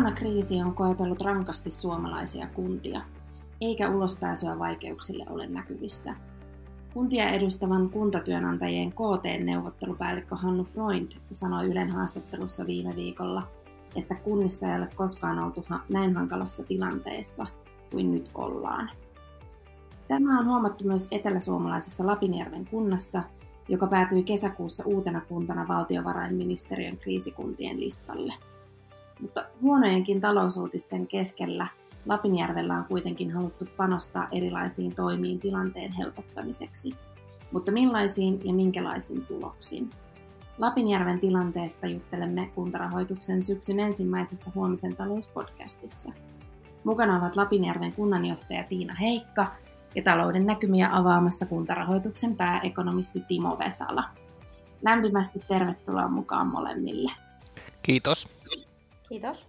Koronakriisi on koetellut rankasti suomalaisia kuntia, eikä ulospääsyä vaikeuksille ole näkyvissä. Kuntia edustavan kuntatyönantajien KT-neuvottelupäällikkö Hannu Freund sanoi Ylen haastattelussa viime viikolla, että kunnissa ei ole koskaan oltu näin hankalassa tilanteessa kuin nyt ollaan. Tämä on huomattu myös eteläsuomalaisessa Lapinjärven kunnassa, joka päätyi kesäkuussa uutena kuntana valtiovarainministeriön kriisikuntien listalle. Mutta huonojenkin talousuutisten keskellä Lapinjärvellä on kuitenkin haluttu panostaa erilaisiin toimiin tilanteen helpottamiseksi. Mutta millaisiin ja minkälaisiin tuloksiin? Lapinjärven tilanteesta juttelemme kuntarahoituksen syksyn ensimmäisessä huomisen talouspodcastissa. Mukana ovat Lapinjärven kunnanjohtaja Tiina Heikka ja talouden näkymiä avaamassa kuntarahoituksen pääekonomisti Timo Vesala. Lämpimästi tervetuloa mukaan molemmille. Kiitos. Kiitos.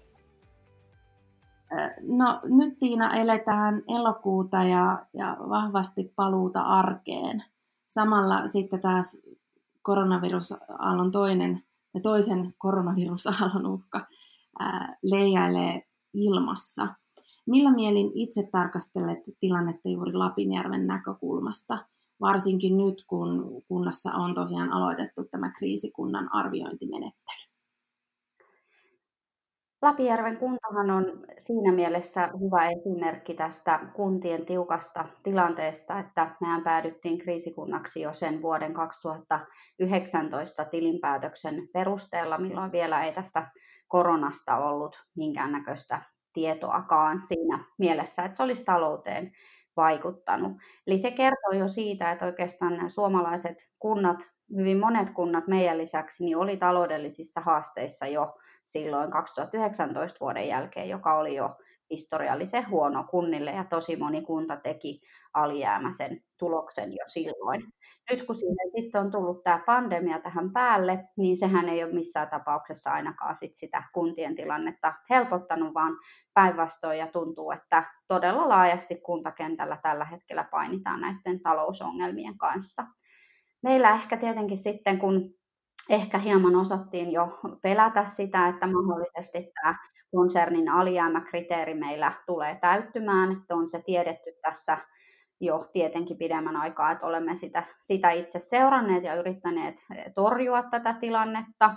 No nyt Tiina eletään elokuuta ja, ja vahvasti paluuta arkeen. Samalla sitten taas koronavirusaallon toinen ja toisen koronavirusaallon uhka ää, leijailee ilmassa. Millä mielin itse tarkastelet tilannetta juuri Lapinjärven näkökulmasta, varsinkin nyt kun kunnassa on tosiaan aloitettu tämä kriisikunnan arviointimenettely? Lapijärven kuntahan on siinä mielessä hyvä esimerkki tästä kuntien tiukasta tilanteesta, että mehän päädyttiin kriisikunnaksi jo sen vuoden 2019 tilinpäätöksen perusteella, milloin vielä ei tästä koronasta ollut minkäännäköistä tietoakaan siinä mielessä, että se olisi talouteen vaikuttanut. Eli se kertoo jo siitä, että oikeastaan nämä suomalaiset kunnat, hyvin monet kunnat meidän lisäksi, niin oli taloudellisissa haasteissa jo silloin 2019 vuoden jälkeen, joka oli jo historiallisen huono kunnille ja tosi moni kunta teki alijäämäisen tuloksen jo silloin. Nyt kun siihen sitten on tullut tämä pandemia tähän päälle, niin sehän ei ole missään tapauksessa ainakaan sit sitä kuntien tilannetta helpottanut, vaan päinvastoin ja tuntuu, että todella laajasti kuntakentällä tällä hetkellä painitaan näiden talousongelmien kanssa. Meillä ehkä tietenkin sitten, kun ehkä hieman osattiin jo pelätä sitä, että mahdollisesti tämä konsernin alijäämäkriteeri meillä tulee täyttymään, että on se tiedetty tässä jo tietenkin pidemmän aikaa, että olemme sitä, sitä itse seuranneet ja yrittäneet torjua tätä tilannetta.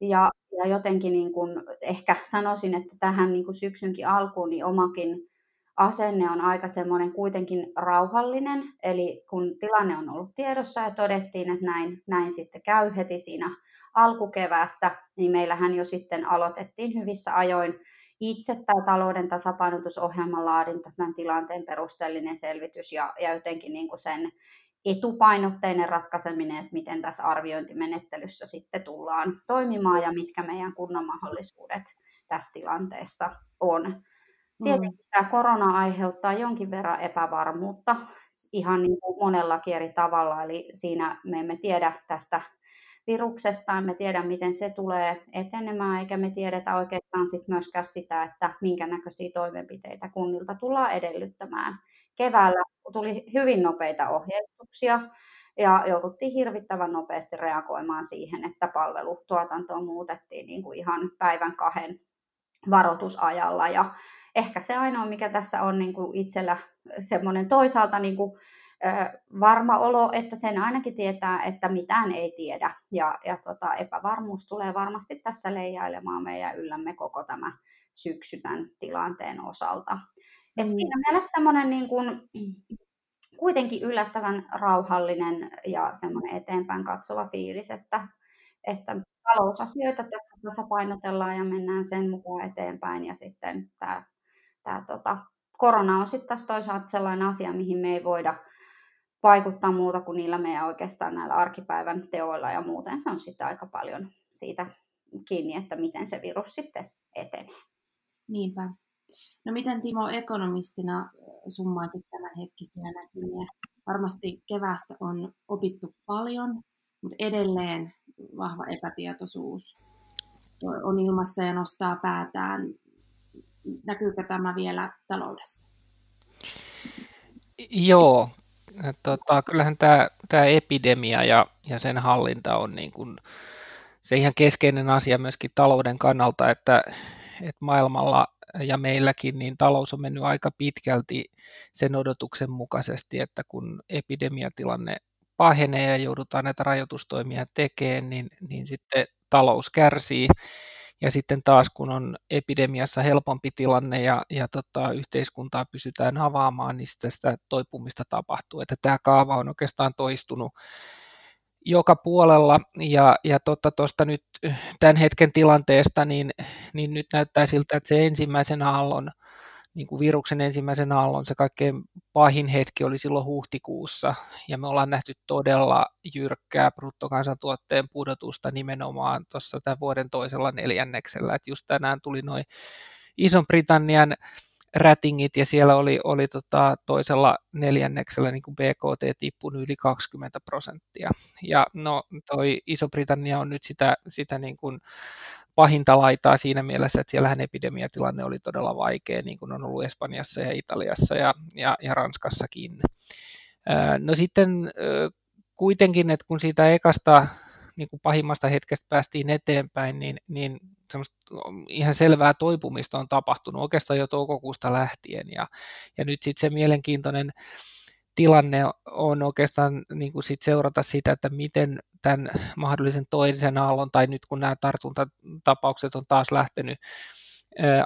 Ja, ja jotenkin niin kuin ehkä sanoisin, että tähän niin kuin syksynkin alkuun niin omakin asenne on aika semmoinen kuitenkin rauhallinen, eli kun tilanne on ollut tiedossa ja todettiin, että näin, näin sitten käy heti siinä alkukevässä, niin meillähän jo sitten aloitettiin hyvissä ajoin itse tämä talouden tasapainotusohjelman laadinta, tämän tilanteen perusteellinen selvitys ja, ja jotenkin niin kuin sen etupainotteinen ratkaiseminen, että miten tässä arviointimenettelyssä sitten tullaan toimimaan ja mitkä meidän kunnan mahdollisuudet tässä tilanteessa on. Tietenkin mm. tämä korona aiheuttaa jonkin verran epävarmuutta ihan niin kuin monellakin eri tavalla, eli siinä me emme tiedä tästä viruksesta, emme tiedä miten se tulee etenemään, eikä me tiedetä oikeastaan sit myöskään sitä, että minkä näköisiä toimenpiteitä kunnilta tullaan edellyttämään. Keväällä tuli hyvin nopeita ohjeistuksia ja jouduttiin hirvittävän nopeasti reagoimaan siihen, että palvelutuotantoa muutettiin niin kuin ihan päivän kahden varoitusajalla ja ehkä se ainoa, mikä tässä on niin kuin itsellä semmoinen toisaalta niin kuin, varma olo, että sen ainakin tietää, että mitään ei tiedä. Ja, ja tota, epävarmuus tulee varmasti tässä leijailemaan meidän yllämme koko tämä syksy tämän tilanteen osalta. Et mm. Siinä mielessä semmoinen niin kuin, kuitenkin yllättävän rauhallinen ja semmoinen eteenpäin katsova fiilis, että, että talousasioita tässä tasapainotellaan ja mennään sen mukaan eteenpäin ja sitten tämä tämä tota, korona on sitten taas toisaalta sellainen asia, mihin me ei voida vaikuttaa muuta kuin niillä meidän oikeastaan näillä arkipäivän teoilla ja muuten se on sitten aika paljon siitä kiinni, että miten se virus sitten etenee. Niinpä. No miten Timo ekonomistina summaisit tämän hetkisiä näkymiä? Varmasti kevästä on opittu paljon, mutta edelleen vahva epätietoisuus on ilmassa ja nostaa päätään näkyykö tämä vielä taloudessa? Joo, tota, kyllähän tämä, tämä epidemia ja, ja sen hallinta on niin kuin se ihan keskeinen asia myöskin talouden kannalta, että, että maailmalla ja meilläkin niin talous on mennyt aika pitkälti sen odotuksen mukaisesti, että kun epidemiatilanne pahenee ja joudutaan näitä rajoitustoimia tekemään, niin, niin sitten talous kärsii. Ja sitten taas kun on epidemiassa helpompi tilanne ja, ja tota, yhteiskuntaa pysytään avaamaan, niin sitten sitä toipumista tapahtuu. Että tämä kaava on oikeastaan toistunut joka puolella ja, ja tuosta tota, nyt tämän hetken tilanteesta, niin, niin nyt näyttää siltä, että se ensimmäisen aallon niin kuin viruksen ensimmäisen aallon se kaikkein pahin hetki oli silloin huhtikuussa, ja me ollaan nähty todella jyrkkää bruttokansantuotteen pudotusta nimenomaan tuossa tämän vuoden toisella neljänneksellä, että just tänään tuli noin Ison-Britannian rätingit ja siellä oli, oli tota toisella neljänneksellä niin kuin BKT tippunut yli 20 prosenttia. Ja no toi Iso-Britannia on nyt sitä, sitä niin kuin pahinta laitaa siinä mielessä, että siellähän epidemiatilanne oli todella vaikea, niin kuin on ollut Espanjassa ja Italiassa ja, ja, ja Ranskassakin. No sitten kuitenkin, että kun siitä ekasta niin kuin pahimmasta hetkestä päästiin eteenpäin, niin, niin ihan selvää toipumista on tapahtunut oikeastaan jo toukokuusta lähtien. Ja, ja nyt sitten se mielenkiintoinen tilanne on oikeastaan niin kuin sit seurata sitä, että miten tämän mahdollisen toisen aallon, tai nyt kun nämä tartuntatapaukset on taas lähtenyt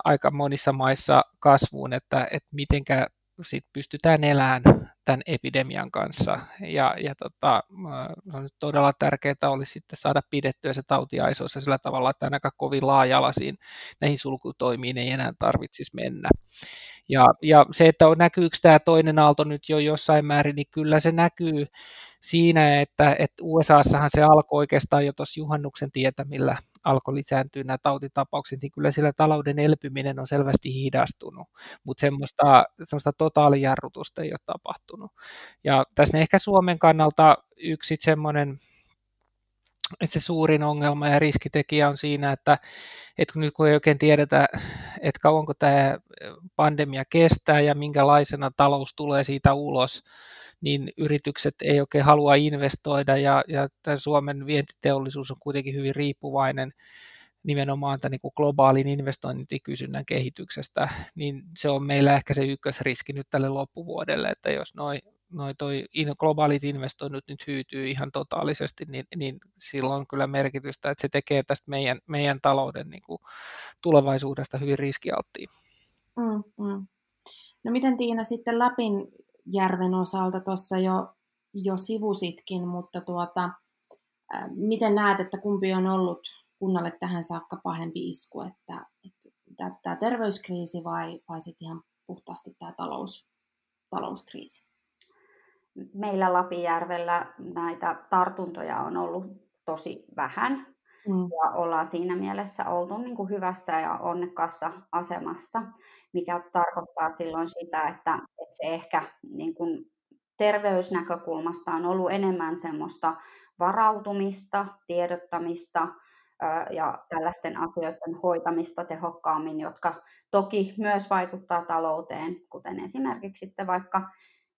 aika monissa maissa kasvuun, että, että mitenkä sit pystytään elämään tämän epidemian kanssa. Ja, ja tota, on nyt todella tärkeää olisi sitten saada pidettyä se tauti aisoissa sillä tavalla, että ainakaan kovin laaja-alaisiin näihin sulkutoimiin ei enää tarvitsisi mennä. Ja, ja se, että näkyykö tämä toinen aalto nyt jo jossain määrin, niin kyllä se näkyy siinä, että, että USAssahan se alkoi oikeastaan jo tuossa juhannuksen tietämillä alkoi lisääntyä nämä tautitapaukset, niin kyllä sillä talouden elpyminen on selvästi hidastunut, mutta semmoista, semmoista totaalijarrutusta ei ole tapahtunut. Ja tässä ehkä Suomen kannalta yksi semmoinen, että se suurin ongelma ja riskitekijä on siinä, että, että nyt kun ei oikein tiedetä, että kauanko tämä pandemia kestää ja minkälaisena talous tulee siitä ulos, niin yritykset ei oikein halua investoida ja, ja tämän Suomen vientiteollisuus on kuitenkin hyvin riippuvainen nimenomaan tämän niin globaalin investointikysynnän kehityksestä, niin se on meillä ehkä se ykkösriski nyt tälle loppuvuodelle, että jos noin noi toi globaalit investoinnit nyt hyytyy ihan totaalisesti, niin, niin silloin on kyllä merkitystä, että se tekee tästä meidän, meidän talouden niin kuin tulevaisuudesta hyvin riskialttiin. Mm, mm. No miten Tiina sitten Lapin järven osalta tuossa jo, jo sivusitkin, mutta tuota, miten näet, että kumpi on ollut kunnalle tähän saakka pahempi isku, että, että tämä terveyskriisi vai, vai sitten ihan puhtaasti tämä talous, talouskriisi? Meillä Lapijärvellä näitä tartuntoja on ollut tosi vähän mm. ja ollaan siinä mielessä oltu niin kuin hyvässä ja onnekkaassa asemassa mikä tarkoittaa silloin sitä, että, että se ehkä niin kuin terveysnäkökulmasta on ollut enemmän semmoista varautumista, tiedottamista ja tällaisten asioiden hoitamista tehokkaammin, jotka toki myös vaikuttaa talouteen, kuten esimerkiksi sitten vaikka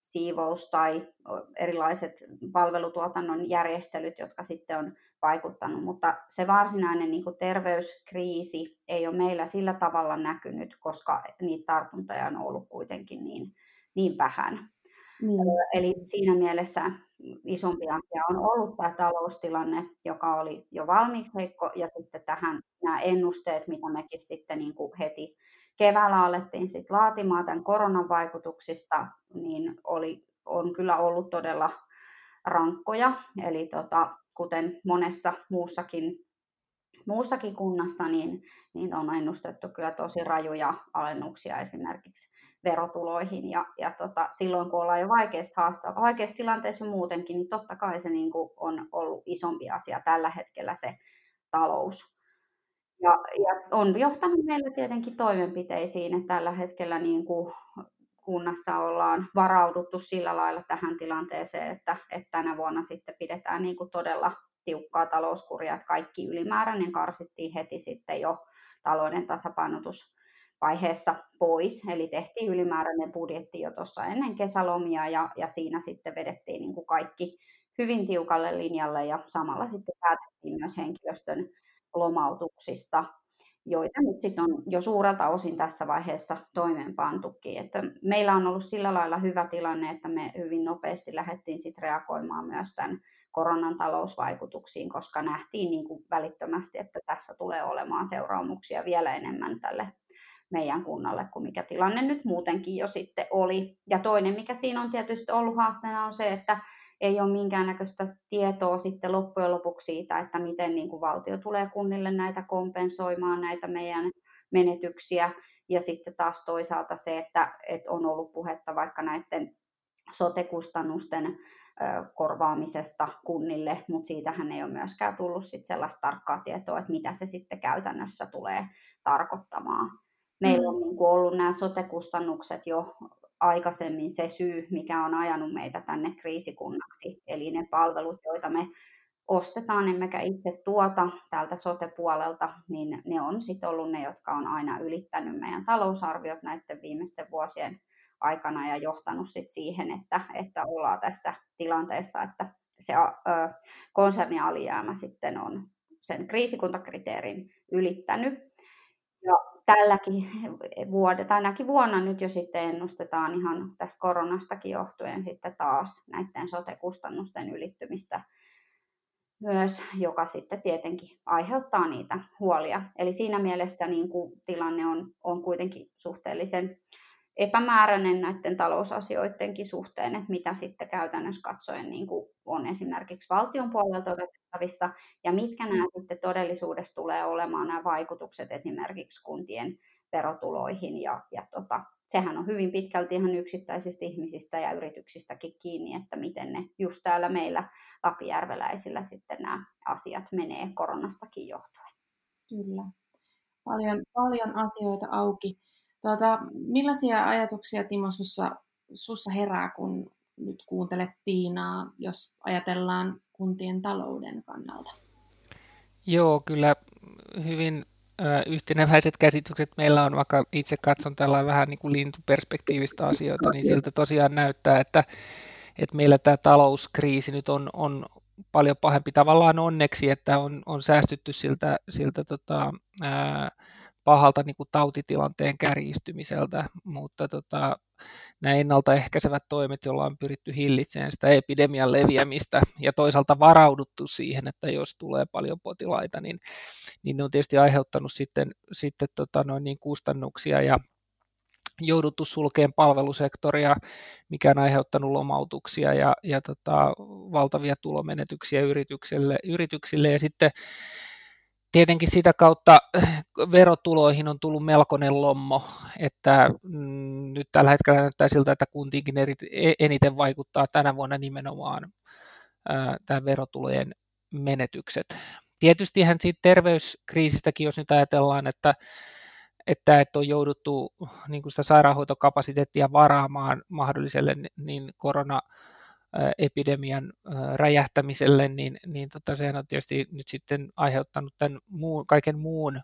siivous tai erilaiset palvelutuotannon järjestelyt, jotka sitten on vaikuttanut, mutta se varsinainen niin terveyskriisi ei ole meillä sillä tavalla näkynyt, koska niitä tartuntoja on ollut kuitenkin niin, niin vähän. Niin. Eli siinä mielessä isompi asia on ollut tämä taloustilanne, joka oli jo valmiiksi heikko, ja sitten tähän nämä ennusteet, mitä mekin sitten niin kuin heti keväällä alettiin sit laatimaan tämän koronan vaikutuksista, niin oli, on kyllä ollut todella rankkoja. Eli tota, kuten monessa muussakin, muussakin kunnassa, niin, niin on ennustettu kyllä tosi rajuja alennuksia esimerkiksi verotuloihin. Ja, ja tota, silloin kun ollaan jo vaikeassa, haasta, vaikeassa tilanteessa muutenkin, niin totta kai se niin kuin on ollut isompi asia tällä hetkellä se talous. Ja, ja on johtanut meillä tietenkin toimenpiteisiin, että tällä hetkellä niin kuin kunnassa ollaan varauduttu sillä lailla tähän tilanteeseen, että, että tänä vuonna sitten pidetään niin kuin todella tiukkaa talouskuria, että kaikki ylimääräinen karsittiin heti sitten jo talouden tasapainotusvaiheessa pois. Eli tehtiin ylimääräinen budjetti jo tuossa ennen kesälomia ja, ja siinä sitten vedettiin niin kuin kaikki hyvin tiukalle linjalle ja samalla sitten päätettiin myös henkilöstön lomautuksista. joita nyt sit on jo suurelta osin tässä vaiheessa toimeenpantukin. Että meillä on ollut sillä lailla hyvä tilanne, että me hyvin nopeasti lähdettiin sit reagoimaan myös tämän koronan talousvaikutuksiin, koska nähtiin niin kuin välittömästi, että tässä tulee olemaan seuraamuksia vielä enemmän tälle meidän kunnalle kuin mikä tilanne nyt muutenkin jo sitten oli. Ja toinen, mikä siinä on tietysti ollut haasteena, on se, että ei ole minkäännäköistä tietoa sitten loppujen lopuksi siitä, että miten niin kuin valtio tulee kunnille näitä kompensoimaan, näitä meidän menetyksiä. Ja sitten taas toisaalta se, että, että on ollut puhetta vaikka näiden sote-kustannusten korvaamisesta kunnille, mutta siitähän ei ole myöskään tullut sit sellaista tarkkaa tietoa, että mitä se sitten käytännössä tulee tarkoittamaan. Meillä mm. on niin kuin ollut nämä sote-kustannukset jo aikaisemmin se syy, mikä on ajanut meitä tänne kriisikunnaksi. Eli ne palvelut, joita me ostetaan, emmekä itse tuota täältä sote-puolelta, niin ne on sitten ollut ne, jotka on aina ylittänyt meidän talousarviot näiden viimeisten vuosien aikana ja johtanut sit siihen, että, että ollaan tässä tilanteessa, että se ö, konsernialijäämä sitten on sen kriisikuntakriteerin ylittänyt. Ja tälläkin vuodella, tai tänäkin vuonna nyt jo sitten ennustetaan ihan tästä koronastakin johtuen sitten taas näiden sote-kustannusten ylittymistä myös, joka sitten tietenkin aiheuttaa niitä huolia. Eli siinä mielessä niin kuin tilanne on, on kuitenkin suhteellisen epämääräinen näiden talousasioidenkin suhteen, että mitä sitten käytännössä katsoen niin kuin on esimerkiksi valtion puolelta odotettavissa ja mitkä nämä sitten todellisuudessa tulee olemaan nämä vaikutukset esimerkiksi kuntien verotuloihin ja, ja tota, sehän on hyvin pitkälti ihan yksittäisistä ihmisistä ja yrityksistäkin kiinni, että miten ne just täällä meillä Lapijärveläisillä sitten nämä asiat menee koronastakin johtuen. Kyllä. Paljon, paljon asioita auki. Tuota, millaisia ajatuksia Timo sussa, sussa herää, kun nyt kuuntelet Tiinaa, jos ajatellaan kuntien talouden kannalta? Joo, kyllä hyvin yhteneväiset käsitykset meillä on, vaikka itse katson tällä vähän niin kuin lintuperspektiivistä asioita, niin siltä tosiaan näyttää, että, että meillä tämä talouskriisi nyt on, on paljon pahempi tavallaan onneksi, että on, on säästytty siltä, siltä tota, ää, pahalta niin kuin tautitilanteen kärjistymiseltä, mutta tota, nämä ennaltaehkäisevät toimet, joilla on pyritty hillitsemään sitä epidemian leviämistä ja toisaalta varauduttu siihen, että jos tulee paljon potilaita, niin, niin ne on tietysti aiheuttanut sitten, sitten tota noin niin kustannuksia ja jouduttu sulkeen palvelusektoria, mikä on aiheuttanut lomautuksia ja, ja tota, valtavia tulomenetyksiä yrityksille, yrityksille. Ja sitten tietenkin sitä kautta äh, verotuloihin on tullut melkoinen lommo, että mm, nyt tällä hetkellä näyttää siltä, että kuntiinkin e, eniten vaikuttaa tänä vuonna nimenomaan ää, tämä verotulojen menetykset. Tietystihän siitä terveyskriisistäkin, jos nyt ajatellaan, että että, että on jouduttu niin sitä sairaanhoitokapasiteettia varaamaan mahdolliselle niin korona epidemian räjähtämiselle, niin, niin tota, sehän on tietysti nyt sitten aiheuttanut tämän muun, kaiken muun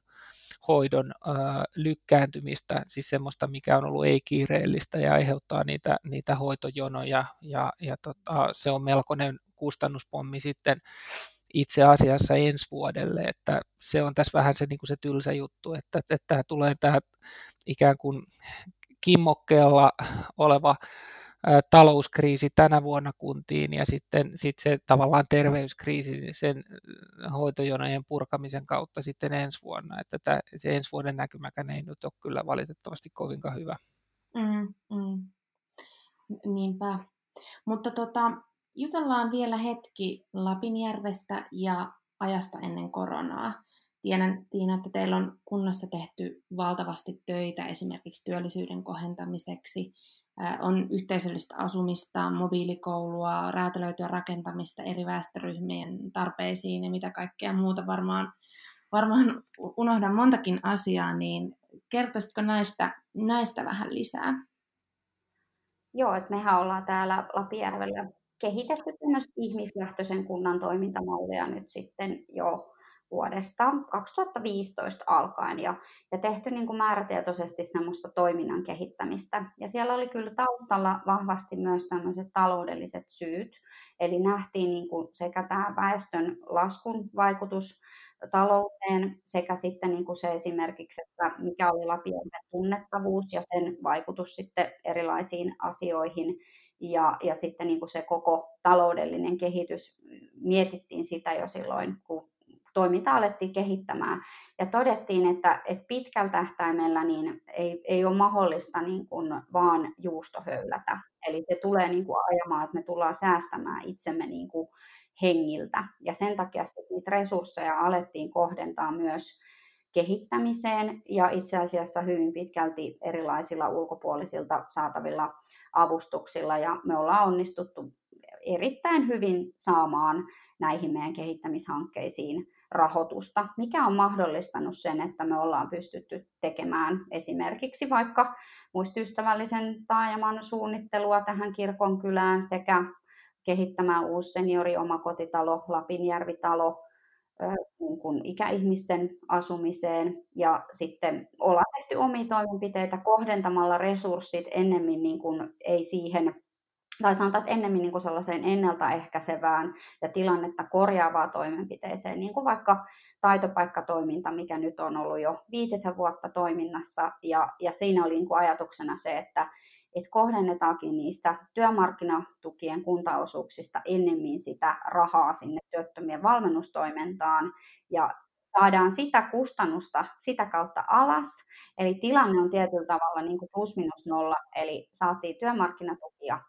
hoidon ää, lykkääntymistä, siis semmoista, mikä on ollut ei-kiireellistä ja aiheuttaa niitä, niitä hoitojonoja. Ja, ja tota, se on melkoinen kustannuspommi sitten itse asiassa ensi vuodelle, että se on tässä vähän se, niin kuin se tylsä juttu, että, että tämä tulee tämä ikään kuin kimmokkeella oleva talouskriisi tänä vuonna kuntiin ja sitten sit se tavallaan terveyskriisi sen hoitojonojen purkamisen kautta sitten ensi vuonna. Että tämä, se ensi vuoden näkymäkään ei nyt ole kyllä valitettavasti kovinkaan hyvä. Mm, mm. Niinpä. Mutta tota, jutellaan vielä hetki Lapinjärvestä ja ajasta ennen koronaa. Tiedän, Tiina, että teillä on kunnassa tehty valtavasti töitä esimerkiksi työllisyyden kohentamiseksi on yhteisöllistä asumista, mobiilikoulua, räätälöityä rakentamista eri väestöryhmien tarpeisiin ja mitä kaikkea muuta varmaan, varmaan unohdan montakin asiaa, niin kertoisitko näistä, näistä vähän lisää? Joo, että mehän ollaan täällä Lapijärvellä kehitetty myös ihmislähtöisen kunnan toimintamallia nyt sitten jo vuodesta 2015 alkaen ja, ja tehty niin kuin määrätietoisesti semmoista toiminnan kehittämistä. Ja siellä oli kyllä taustalla vahvasti myös tämmöiset taloudelliset syyt, eli nähtiin niin kuin sekä tämä väestön laskun vaikutus talouteen sekä sitten niin kuin se esimerkiksi, että mikä oli Lapijärven tunnettavuus ja sen vaikutus sitten erilaisiin asioihin ja, ja sitten niin kuin se koko taloudellinen kehitys, mietittiin sitä jo silloin, kun toiminta alettiin kehittämään. Ja todettiin, että, että pitkällä tähtäimellä niin ei, ei ole mahdollista niin kuin vaan juustohöylätä. Eli se tulee niin kuin ajamaan, että me tullaan säästämään itsemme niin kuin hengiltä. Ja sen takia niitä resursseja alettiin kohdentaa myös kehittämiseen ja itse asiassa hyvin pitkälti erilaisilla ulkopuolisilta saatavilla avustuksilla ja me ollaan onnistuttu erittäin hyvin saamaan näihin meidän kehittämishankkeisiin rahoitusta, mikä on mahdollistanut sen, että me ollaan pystytty tekemään esimerkiksi vaikka muistiystävällisen taajaman suunnittelua tähän kirkonkylään sekä kehittämään uusi seniori omakotitalo, Lapinjärvi-talo, niin kuin ikäihmisten asumiseen. Ja sitten ollaan tehty omia toimenpiteitä kohdentamalla resurssit ennemmin niin kuin ei siihen tai sanotaan, että ennemmin niin kuin sellaiseen ennaltaehkäisevään ja tilannetta korjaavaan toimenpiteeseen, niin kuin vaikka taitopaikkatoiminta, mikä nyt on ollut jo viitisen vuotta toiminnassa, ja, ja siinä oli niin kuin ajatuksena se, että, että kohdennetaankin niistä työmarkkinatukien kuntaosuuksista ennemmin sitä rahaa sinne työttömien valmennustoimintaan, ja saadaan sitä kustannusta sitä kautta alas. Eli tilanne on tietyllä tavalla niin kuin plus minus nolla, eli saatiin työmarkkinatukia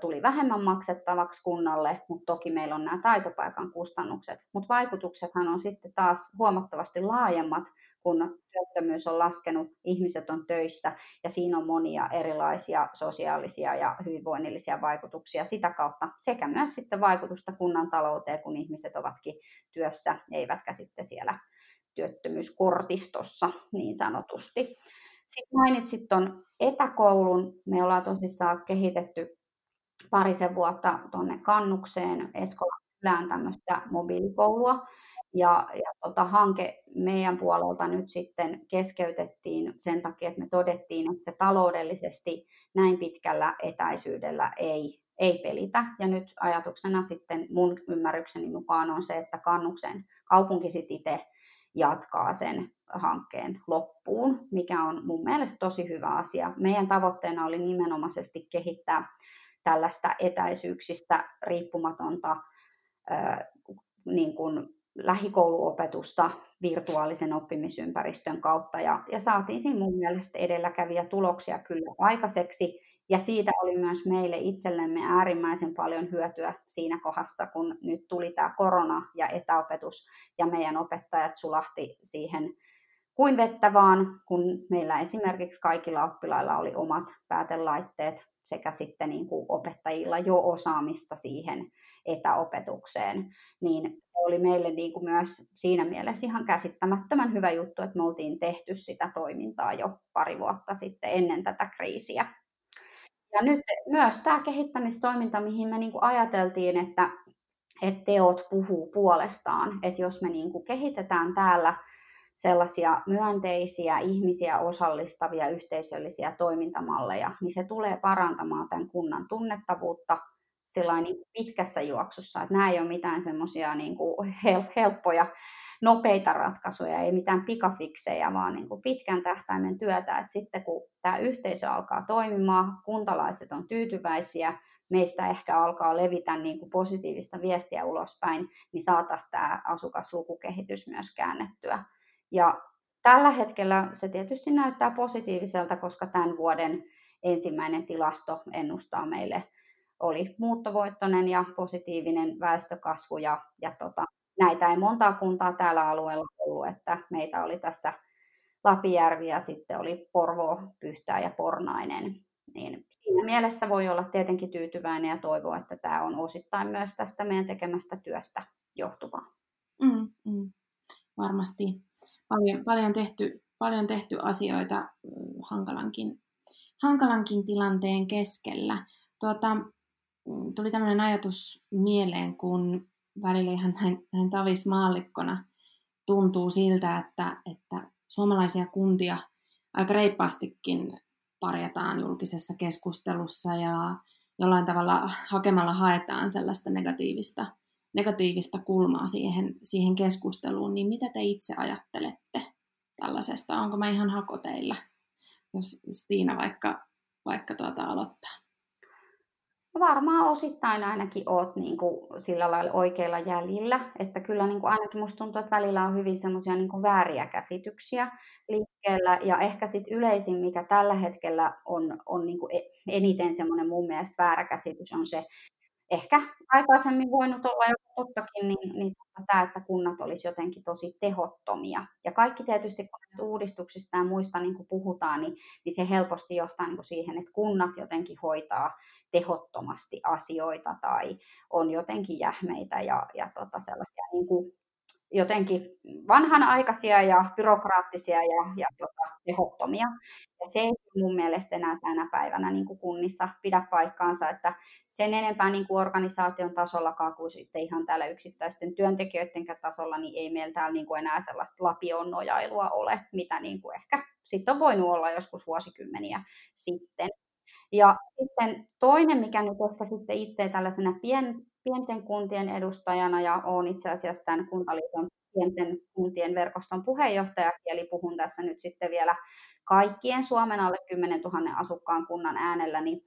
tuli vähemmän maksettavaksi kunnalle, mutta toki meillä on nämä taitopaikan kustannukset. Mutta vaikutuksethan on sitten taas huomattavasti laajemmat, kun työttömyys on laskenut, ihmiset on töissä ja siinä on monia erilaisia sosiaalisia ja hyvinvoinnillisia vaikutuksia sitä kautta sekä myös sitten vaikutusta kunnan talouteen, kun ihmiset ovatkin työssä, eivätkä sitten siellä työttömyyskortistossa niin sanotusti. Sitten mainitsit tuon etäkoulun. Me ollaan tosissaan kehitetty parisen vuotta tuonne Kannukseen Eskolan kylään tämmöistä mobiilikoulua. Ja, ja tota, hanke meidän puolelta nyt sitten keskeytettiin sen takia, että me todettiin, että se taloudellisesti näin pitkällä etäisyydellä ei, ei pelitä. Ja nyt ajatuksena sitten mun ymmärrykseni mukaan on se, että Kannuksen kaupunki sitten itse jatkaa sen hankkeen loppuun, mikä on mun mielestä tosi hyvä asia. Meidän tavoitteena oli nimenomaisesti kehittää tällaista etäisyyksistä riippumatonta niin kuin lähikouluopetusta virtuaalisen oppimisympäristön kautta. Ja, ja saatiin siinä mun mielestä edelläkävijä tuloksia kyllä aikaiseksi. Ja siitä oli myös meille itsellemme äärimmäisen paljon hyötyä siinä kohdassa, kun nyt tuli tämä korona ja etäopetus ja meidän opettajat sulahti siihen kuin vettä vaan, kun meillä esimerkiksi kaikilla oppilailla oli omat päätelaitteet sekä sitten niin kuin opettajilla jo osaamista siihen etäopetukseen, niin se oli meille niin kuin myös siinä mielessä ihan käsittämättömän hyvä juttu, että me oltiin tehty sitä toimintaa jo pari vuotta sitten ennen tätä kriisiä. Ja nyt myös tämä kehittämistoiminta, mihin me niin kuin ajateltiin, että, että teot puhuu puolestaan, että jos me niin kuin kehitetään täällä sellaisia myönteisiä, ihmisiä osallistavia yhteisöllisiä toimintamalleja, niin se tulee parantamaan tämän kunnan tunnettavuutta niin pitkässä juoksussa. Että nämä ei ole mitään semmoisia niin helppoja, nopeita ratkaisuja, ei mitään pikafiksejä, vaan niin kuin pitkän tähtäimen työtä. Että sitten kun tämä yhteisö alkaa toimimaan, kuntalaiset on tyytyväisiä, meistä ehkä alkaa levitä niin kuin positiivista viestiä ulospäin, niin saataisiin tämä asukaslukukehitys myös käännettyä ja tällä hetkellä se tietysti näyttää positiiviselta, koska tämän vuoden ensimmäinen tilasto ennustaa meille oli muuttovoittoinen ja positiivinen väestökasvu ja, ja tota, näitä ei montaa kuntaa täällä alueella ollut, että meitä oli tässä Lapijärvi ja sitten oli Porvo, Pyhtää ja Pornainen. Niin siinä mielessä voi olla tietenkin tyytyväinen ja toivoa, että tämä on osittain myös tästä meidän tekemästä työstä johtuvaa. Mm, mm. Varmasti paljon, paljon, tehty, paljon tehty asioita hankalankin, hankalankin tilanteen keskellä. Tuota, mm, tuli tämmöinen ajatus mieleen, kun välillä ihan näin, näin tavismaallikkona tuntuu siltä, että, että suomalaisia kuntia aika reippaastikin parjataan julkisessa keskustelussa ja jollain tavalla hakemalla haetaan sellaista negatiivista negatiivista kulmaa siihen, siihen keskusteluun, niin mitä te itse ajattelette tällaisesta? Onko mä ihan hakoteilla, jos Tiina vaikka, vaikka tuota aloittaa? Varmaan osittain ainakin oot niin kuin sillä lailla oikeilla jäljillä, että kyllä niin kuin ainakin musta tuntuu, että välillä on hyvin semmoisia niin vääriä käsityksiä liikkeellä ja ehkä sitten yleisin, mikä tällä hetkellä on, on niin kuin e-, eniten semmoinen mun mielestä väärä käsitys on se, ehkä aikaisemmin voinut olla jo tottakin, niin, niin tämä, että kunnat olisi jotenkin tosi tehottomia. Ja kaikki tietysti, kun näistä uudistuksista ja muista niin puhutaan, niin, niin se helposti johtaa niin siihen, että kunnat jotenkin hoitaa tehottomasti asioita tai on jotenkin jähmeitä ja, ja tota sellaisia niin kuin jotenkin vanhanaikaisia ja byrokraattisia ja, ja tota, tehottomia. Ja se ei mun mielestä enää tänä päivänä niin kuin kunnissa pidä paikkaansa, että sen enempää niin kuin organisaation tasollakaan kuin sitten ihan täällä yksittäisten työntekijöiden tasolla, niin ei meillä täällä niin kuin enää sellaista lapion nojailua ole, mitä niin kuin ehkä sitten on voinut olla joskus vuosikymmeniä sitten. Ja sitten toinen, mikä nyt ehkä sitten itse tällaisena pien, pienten kuntien edustajana ja olen itse asiassa tämän Kuntaliiton pienten kuntien verkoston puheenjohtajakin, eli puhun tässä nyt sitten vielä kaikkien Suomen alle 10 000 asukkaan kunnan äänellä, niin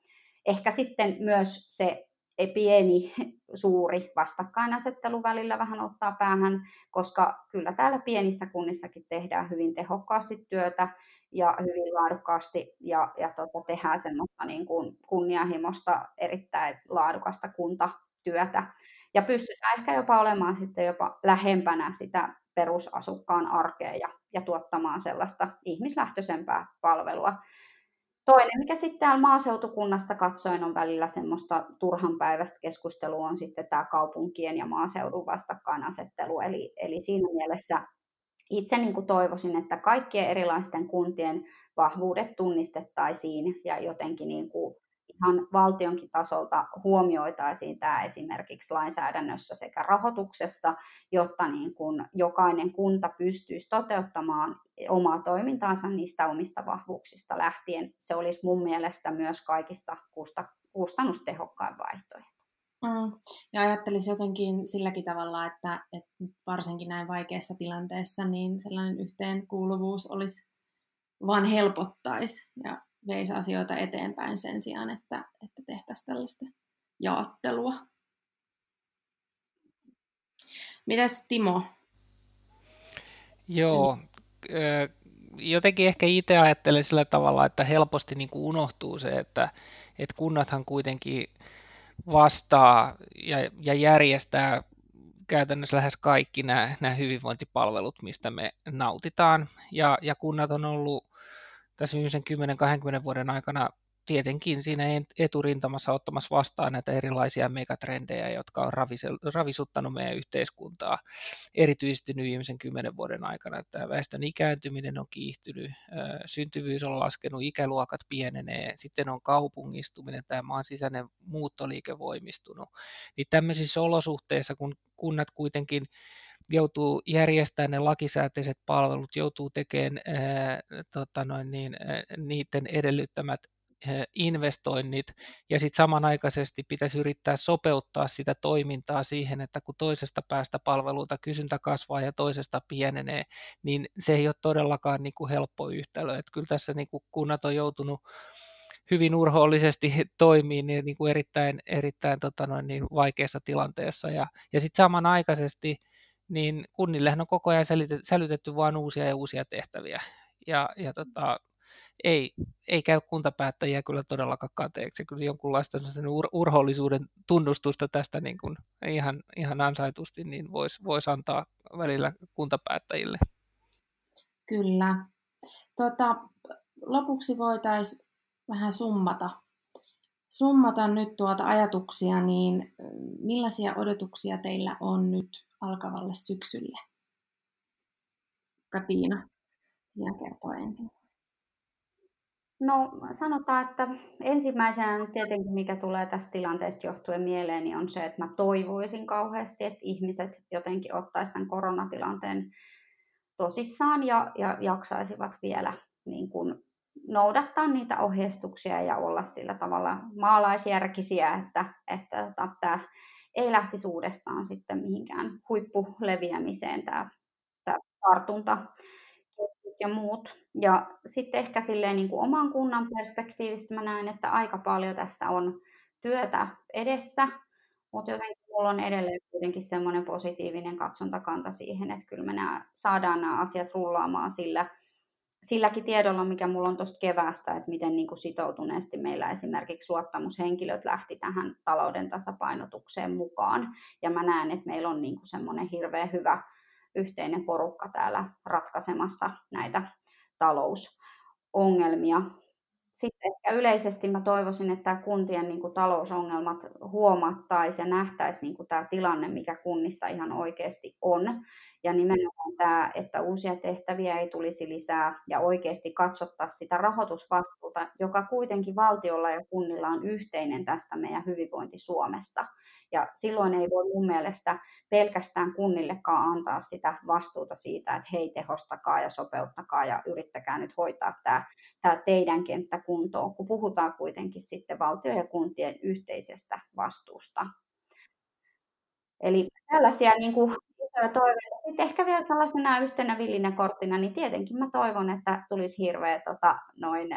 ehkä sitten myös se pieni, suuri vastakkainasettelu välillä vähän ottaa päähän, koska kyllä täällä pienissä kunnissakin tehdään hyvin tehokkaasti työtä ja hyvin laadukkaasti ja, ja tota, tehdään semmoista niin kuin kunnianhimosta erittäin laadukasta kuntatyötä. Ja pystytään ehkä jopa olemaan sitten jopa lähempänä sitä perusasukkaan arkea ja, ja tuottamaan sellaista ihmislähtöisempää palvelua. Toinen, mikä sitten täällä maaseutukunnasta katsoen on välillä semmoista turhan päivästä keskustelua, on sitten tämä kaupunkien ja maaseudun vastakkainasettelu. Eli, eli siinä mielessä itse niin kuin toivoisin, että kaikkien erilaisten kuntien vahvuudet tunnistettaisiin ja jotenkin niin kuin ihan valtionkin tasolta huomioitaisiin tämä esimerkiksi lainsäädännössä sekä rahoituksessa, jotta niin kuin jokainen kunta pystyisi toteuttamaan omaa toimintaansa niistä omista vahvuuksista lähtien. Se olisi mun mielestä myös kaikista kustannustehokkain vaihtoehto. Mm. Ja ajattelisin jotenkin silläkin tavalla, että, että varsinkin näin vaikeassa tilanteessa, niin sellainen yhteenkuuluvuus olisi vaan helpottaisi ja veisi asioita eteenpäin sen sijaan, että, että tehtäisiin tällaista jaottelua. Mitäs Timo? Joo, jotenkin ehkä itse ajattelen sillä tavalla, että helposti niin kuin unohtuu se, että, että kunnathan kuitenkin vastaa ja, ja järjestää käytännössä lähes kaikki nämä, nämä hyvinvointipalvelut, mistä me nautitaan. Ja, ja kunnat on ollut tässä viimeisen 10-20 vuoden aikana tietenkin siinä eturintamassa ottamassa vastaan näitä erilaisia megatrendejä, jotka on ravisuttanut meidän yhteiskuntaa, erityisesti nyt viimeisen kymmenen vuoden aikana. Että väestön ikääntyminen on kiihtynyt, syntyvyys on laskenut, ikäluokat pienenee, sitten on kaupungistuminen, tämä maan sisäinen muuttoliike voimistunut. Niin tämmöisissä olosuhteissa, kun kunnat kuitenkin joutuu järjestämään ne lakisääteiset palvelut, joutuu tekemään ää, tota noin niin, ää, niiden edellyttämät investoinnit ja sitten samanaikaisesti pitäisi yrittää sopeuttaa sitä toimintaa siihen, että kun toisesta päästä palveluita kysyntä kasvaa ja toisesta pienenee, niin se ei ole todellakaan niin kuin helppo yhtälö. Että kyllä tässä niin kuin kunnat on joutunut hyvin urhoollisesti toimii niin, niin kuin erittäin, erittäin tota noin, niin vaikeassa tilanteessa. Ja, ja sitten samanaikaisesti niin kunnillehän on koko ajan sälytetty vain uusia ja uusia tehtäviä. Ja, ja tota, ei, ei käy kuntapäättäjiä kyllä todellakaan kateeksi. Kyllä jonkunlaista ur, urhollisuuden tunnustusta tästä niin kuin ihan, ihan ansaitusti niin voisi vois antaa välillä kuntapäättäjille. Kyllä. Tota, lopuksi voitaisiin vähän summata, summata nyt tuota ajatuksia, niin millaisia odotuksia teillä on nyt alkavalle syksylle? Katiina, ja kertoo ensin. No sanotaan, että ensimmäisenä tietenkin mikä tulee tästä tilanteesta johtuen mieleen, niin on se, että mä toivoisin kauheasti, että ihmiset jotenkin ottaisivat tämän koronatilanteen tosissaan ja, ja jaksaisivat vielä niin kuin noudattaa niitä ohjeistuksia ja olla sillä tavalla maalaisjärkisiä, että, että, että tämä ei lähtisi uudestaan sitten mihinkään huippuleviämiseen tämä, tämä tartunta ja muut. Ja sitten ehkä silleen niin kuin oman kunnan perspektiivistä mä näen, että aika paljon tässä on työtä edessä, mutta jotenkin mulla on edelleen kuitenkin semmoinen positiivinen katsontakanta siihen, että kyllä me nämä, saadaan nämä asiat rullaamaan sillä, silläkin tiedolla, mikä mulla on tuosta keväästä, että miten niin kuin sitoutuneesti meillä esimerkiksi luottamushenkilöt lähti tähän talouden tasapainotukseen mukaan. Ja mä näen, että meillä on niin kuin semmoinen hirveän hyvä yhteinen porukka täällä ratkaisemassa näitä talousongelmia. Sitten ehkä yleisesti mä toivoisin, että kuntien niin kuin, talousongelmat huomattaisiin ja nähtäisiin niin kuin, tämä tilanne, mikä kunnissa ihan oikeasti on. Ja nimenomaan tämä, että uusia tehtäviä ei tulisi lisää ja oikeasti katsottaisiin sitä rahoitusvastuuta, joka kuitenkin valtiolla ja kunnilla on yhteinen tästä meidän hyvinvointi Suomesta. Ja silloin ei voi mun mielestä pelkästään kunnillekaan antaa sitä vastuuta siitä, että hei tehostakaa ja sopeuttakaa ja yrittäkää nyt hoitaa tämä, tämä teidän kenttä kuntoon, kun puhutaan kuitenkin sitten valtio- ja kuntien yhteisestä vastuusta. Eli tällaisia niin kuin, toiveita. Sitten ehkä vielä sellaisena yhtenä villinä korttina, niin tietenkin mä toivon, että tulisi hirveä tota, noin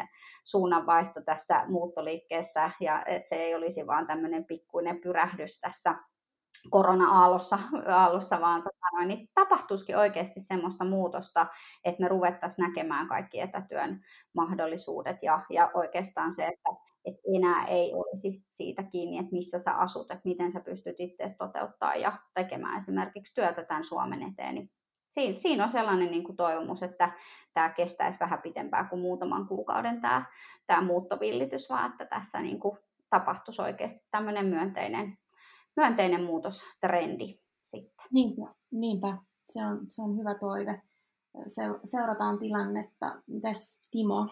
suunnanvaihto tässä muuttoliikkeessä ja että se ei olisi vaan tämmöinen pikkuinen pyrähdys tässä korona-aallossa, aallossa, vaan tota noin, niin tapahtuisikin oikeasti semmoista muutosta, että me ruvettaisiin näkemään kaikki etätyön mahdollisuudet ja, ja oikeastaan se, että, että enää ei olisi siitä kiinni, että missä sä asut, että miten sä pystyt itse toteuttaa ja tekemään esimerkiksi työtä tämän Suomen eteen, niin siinä, siinä on sellainen niin kuin toivomus, että tämä kestäisi vähän pitempään kuin muutaman kuukauden tämä, tämä muuttovillitys, vaan että tässä niin kuin tapahtuisi oikeasti tämmöinen myönteinen, myönteinen muutostrendi sitten. Niinpä, niinpä. Se, on, se on hyvä toive. Seurataan tilannetta. Mitäs Timo,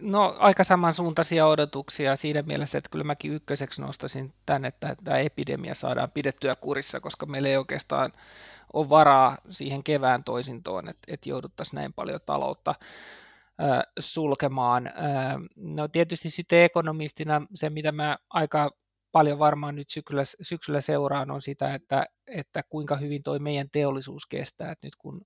No aika samansuuntaisia odotuksia siinä mielessä, että kyllä mäkin ykköseksi nostasin tämän, että tämä epidemia saadaan pidettyä kurissa, koska meillä ei oikeastaan ole varaa siihen kevään toisintoon, että, että jouduttaisiin näin paljon taloutta sulkemaan. No tietysti sitten ekonomistina se, mitä mä aika paljon varmaan nyt syksyllä, syksyllä seuraan, on sitä, että, että kuinka hyvin toi meidän teollisuus kestää. Että nyt kun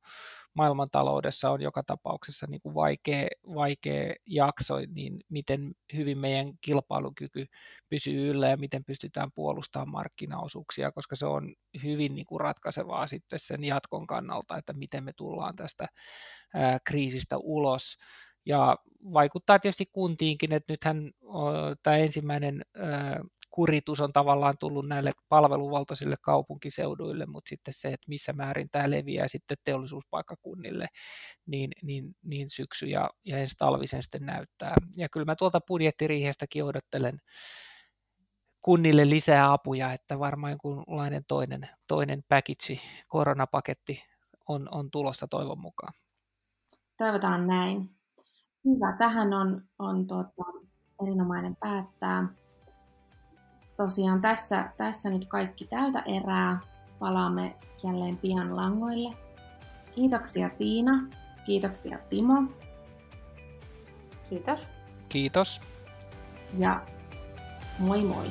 maailmantaloudessa on joka tapauksessa niin kuin vaikea, vaikea jakso, niin miten hyvin meidän kilpailukyky pysyy yllä ja miten pystytään puolustamaan markkinaosuuksia, koska se on hyvin niin kuin ratkaisevaa sitten sen jatkon kannalta, että miten me tullaan tästä ää, kriisistä ulos. Ja vaikuttaa tietysti kuntiinkin, että nythän tämä ensimmäinen kuritus on tavallaan tullut näille palveluvaltaisille kaupunkiseuduille, mutta sitten se, että missä määrin tämä leviää sitten teollisuuspaikkakunnille, niin, niin, niin syksy ja, ja ensi talvisen sitten näyttää. Ja kyllä mä tuolta budjettiriihestäkin odottelen kunnille lisää apuja, että varmaan jonkunlainen toinen, toinen package, koronapaketti on, on tulossa toivon mukaan. Toivotaan näin. Hyvä, tähän on, on tuota, erinomainen päättää tosiaan tässä, tässä nyt kaikki tältä erää. Palaamme jälleen pian langoille. Kiitoksia Tiina. Kiitoksia Timo. Kiitos. Kiitos. Ja moi moi.